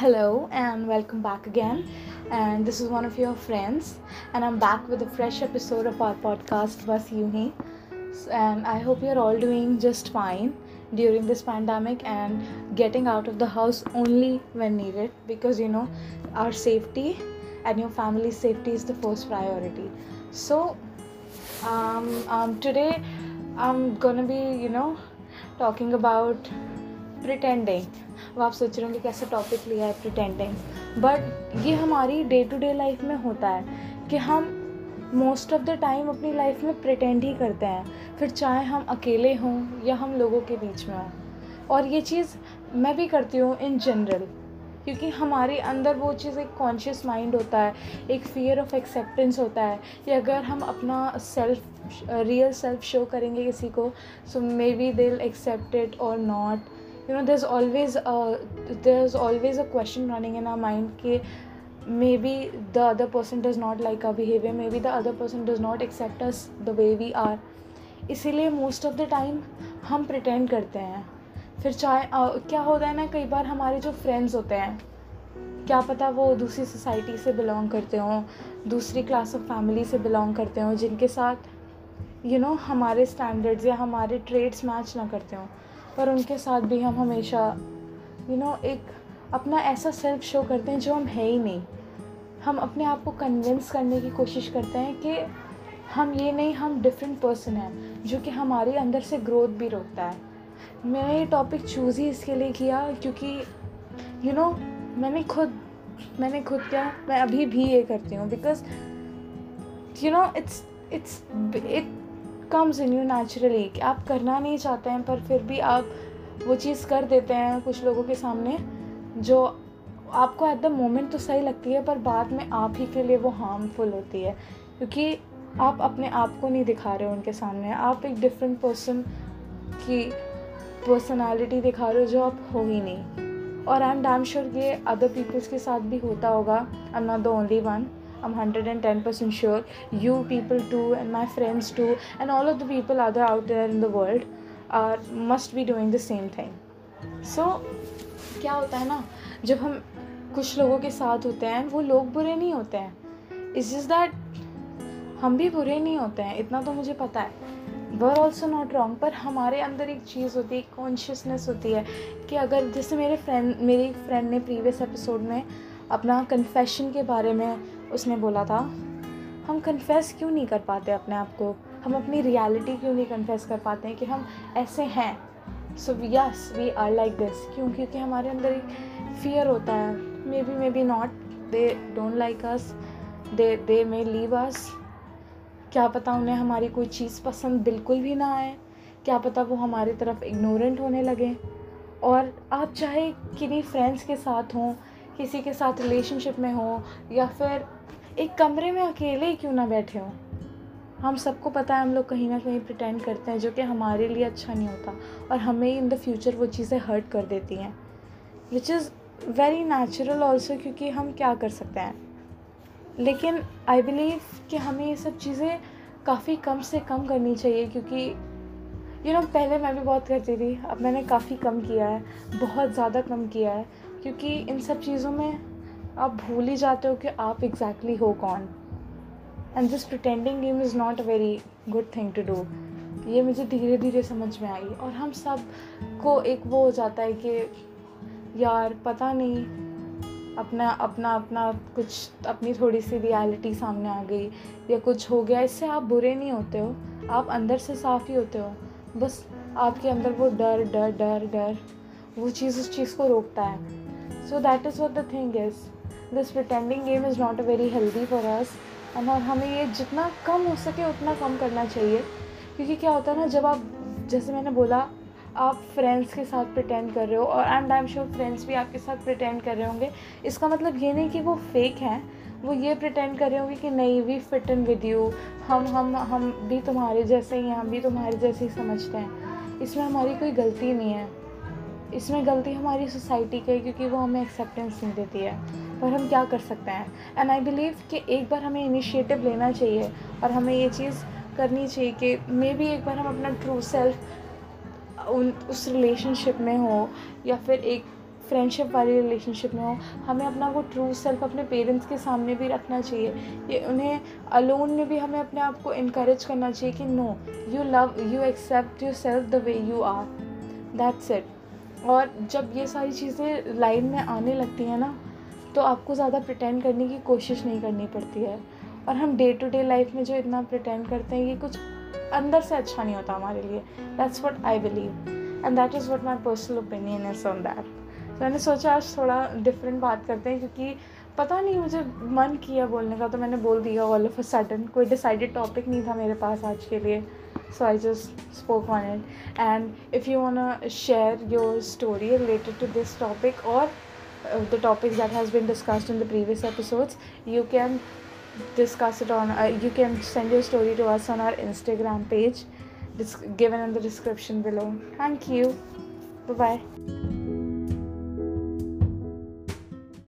Hello and welcome back again. And this is one of your friends, and I'm back with a fresh episode of our podcast, Bas Yuhi. And I hope you're all doing just fine during this pandemic and getting out of the house only when needed because you know our safety and your family's safety is the first priority. So, um, um, today I'm gonna be, you know, talking about pretending. अब आप सोच रहे होंगे कैसे topic लिया है pretending but ये हमारी डे टू डे लाइफ में होता है कि हम मोस्ट ऑफ़ द टाइम अपनी लाइफ में प्रिटेंड ही करते हैं। फिर चाहे हम अकेले हों या हम लोगों के बीच में हों। और ये चीज़ मैं भी करती हूँ इन जनरल क्योंकि हमारे अंदर वो चीज़ एक कॉन्शियस माइंड होता है, एक फियर ऑफ़ एक्सेप्टेंस होता है कि अगर हम अपना सेल्फ रियल सेल्फ शो करेंगे किसी को so maybe they accept it और not you know there's always there's always a question running in our mind कि maybe the other person does not like a behaviour maybe the other person does not accept us the way we are इसीलिए most of the time हम pretend करते हैं। फिर चाहे uh, क्या होता है ना कई बार हमारे जो फ्रेंड्स होते हैं क्या पता वो दूसरी सोसाइटी से बिलोंग करते हों दूसरी क्लास ऑफ़ फैमिली से बिलोंग करते हों जिनके साथ यू you नो know, हमारे स्टैंडर्ड्स या हमारे ट्रेड्स मैच ना करते हों। पर उनके साथ भी हम हमेशा यू you नो know, एक अपना ऐसा सेल्फ शो करते हैं जो हम है ही नहीं। हम अपने आप को कन्विंस करने की कोशिश करते हैं कि हम ये नहीं हम डिफरेंट पर्सन हैं जो कि हमारे अंदर से ग्रोथ भी रोकता है। मैंने ये टॉपिक चूज़ ही इसके लिए किया क्योंकि यू you नो know, मैंने खुद मैंने खुद क्या मैं अभी भी ये करती हूँ because you know it's it's it comes in you naturally कि आप करना नहीं चाहते हैं, पर फिर भी आप वो चीज़ कर देते हैं कुछ लोगों के सामने जो आपको एट द मोमेंट तो सही लगती है, पर बाद में आप ही के लिए वो हार्मफुल होती है। क्योंकि आप अपने आप को नहीं दिखा रहे हो उनके सामने। आप एक डिफरेंट पर्सन की पर्सनालिटी दिखा रहे हो जो आप हो ही नहीं। और आई एम डैम श्योर ये अदर पीपल्स के साथ भी होता होगा। I am not the only one I'm 110% sure. You people too, and my friends too, and all of the people other out there in the world are, must be doing the same thing. So, क्या होता है ना, जब हम कुछ लोगों के साथ होते हैं, वो लोग बुरे नहीं होते हैं। इट्स जस्ट दैट हम भी बुरे नहीं होते हैं, इतना तो मुझे पता है। वर ऑल्सो नॉट रॉन्ग पर हमारे अंदर एक चीज़ होती है कॉन्शियसनेस होती है, कि अगर जैसे मेरे फ्रेंड मेरी फ्रेंड ने प्रीवियस एपिसोड में अपना कन्फेशन के बारे में उसने बोला था। हम कन्फेस क्यों नहीं कर पाते अपने आप को? हम अपनी रियलिटी क्यों नहीं कन्फेस कर पाते हैं कि हम ऐसे हैं? So yes we are like this क्यों? क्योंकि हमारे अंदर एक फियर होता है। Maybe maybe not they don't like us they they may leave us क्या पता उन्हें हमारी कोई चीज़ पसंद बिल्कुल भी ना आए। क्या पता वो हमारी तरफ़ इग्नोरेंट होने लगे। और आप चाहे किन्हीं फ्रेंड्स के साथ हों किसी के साथ रिलेशनशिप में हो या फिर एक कमरे में अकेले ही क्यों ना बैठे हो? हम सबको पता है हम लोग कहीं ना कहीं प्रिटेंड करते हैं जो कि हमारे लिए अच्छा नहीं होता और हमें इन द फ्यूचर वो चीज़ें हर्ट कर देती हैं which is very natural also क्योंकि हम क्या कर सकते हैं? लेकिन आई बिलीव कि हमें ये सब चीज़ें काफ़ी कम से कम करनी चाहिए क्योंकि यू you नो know, पहले मैं भी बहुत करती थी अब मैंने काफ़ी कम किया है बहुत ज़्यादा कम किया है। क्योंकि इन सब चीज़ों में आप भूल ही जाते हो कि आप एग्जैक्टली exactly हो कौन। And this pretending game is not a very good thing to do ये मुझे धीरे धीरे समझ में आई और हम सबको एक वो हो जाता है कि यार, पता नहीं, अपना अपना अपना कुछ, अपनी थोड़ी सी रियलिटी सामने आ गई या कुछ हो गया। इससे आप बुरे नहीं होते हो, आप अंदर से साफ़ ही होते हो। बस आपके अंदर वो डर डर डर डर, वो चीज़ उस चीज़ को रोकता है। So that is what the thing is this pretending game is not a very healthy for us and और हमें ये जितना कम हो सके उतना कम करना चाहिए। क्योंकि क्या होता है ना, जब आप, जैसे मैंने बोला, आप फ्रेंड्स के साथ प्रटेंड कर रहे हो और and I am sure friends भी आपके साथ प्रटेंड कर रहे होंगे। इसका मतलब ये नहीं कि वो फेक हैं। वो ये प्रटेंड कर रहे होंगे कि नहीं we fit in with you हम हम हम भी तुम्हारे जैसे ही हैं, हम भी तुम्हारे जैसे ही समझते हैं। इसमें हमारी कोई गलती नहीं है। इसमें गलती हमारी सोसाइटी की है क्योंकि वो हमें एक्सेप्टेंस नहीं देती है। पर हम क्या कर सकते हैं? एंड आई बिलीव कि एक बार हमें इनिशिएटिव लेना चाहिए और हमें ये चीज़ करनी चाहिए कि मे बी एक बार हम अपना ट्रू सेल्फ उन, उस रिलेशनशिप में हो या फिर एक फ्रेंडशिप वाली रिलेशनशिप में हो, हमें अपना वो ट्रू सेल्फ अपने पेरेंट्स के सामने भी रखना चाहिए। ये उन्हें अलोन में भी हमें अपने आप को इनक्रेज करना चाहिए कि no you love you accept yourself the way you are that's it और जब ये सारी चीज़ें लाइन में आने लगती हैं ना तो आपको ज़्यादा प्रटेंड करने की कोशिश नहीं करनी पड़ती है। और हम डे टू डे लाइफ में जो इतना प्रटेंड करते हैं, ये कुछ अंदर से अच्छा नहीं होता हमारे लिए। That's what I believe and that is what my personal opinion is on that मैंने सोचा आज थोड़ा डिफरेंट बात करते हैं, क्योंकि पता नहीं मुझे मन किया बोलने का तो मैंने बोल दिया ऑल ऑफ़ अ सडन कोई डिसाइडेड टॉपिक नहीं था मेरे पास आज के लिए। So i just spoke on it. And if you want to share your story related to this topic or uh, the topics that has been discussed in the previous episodes you can discuss it on uh, you can send your story to us on our instagram page. It's given in the description below. Thank you. Bye bye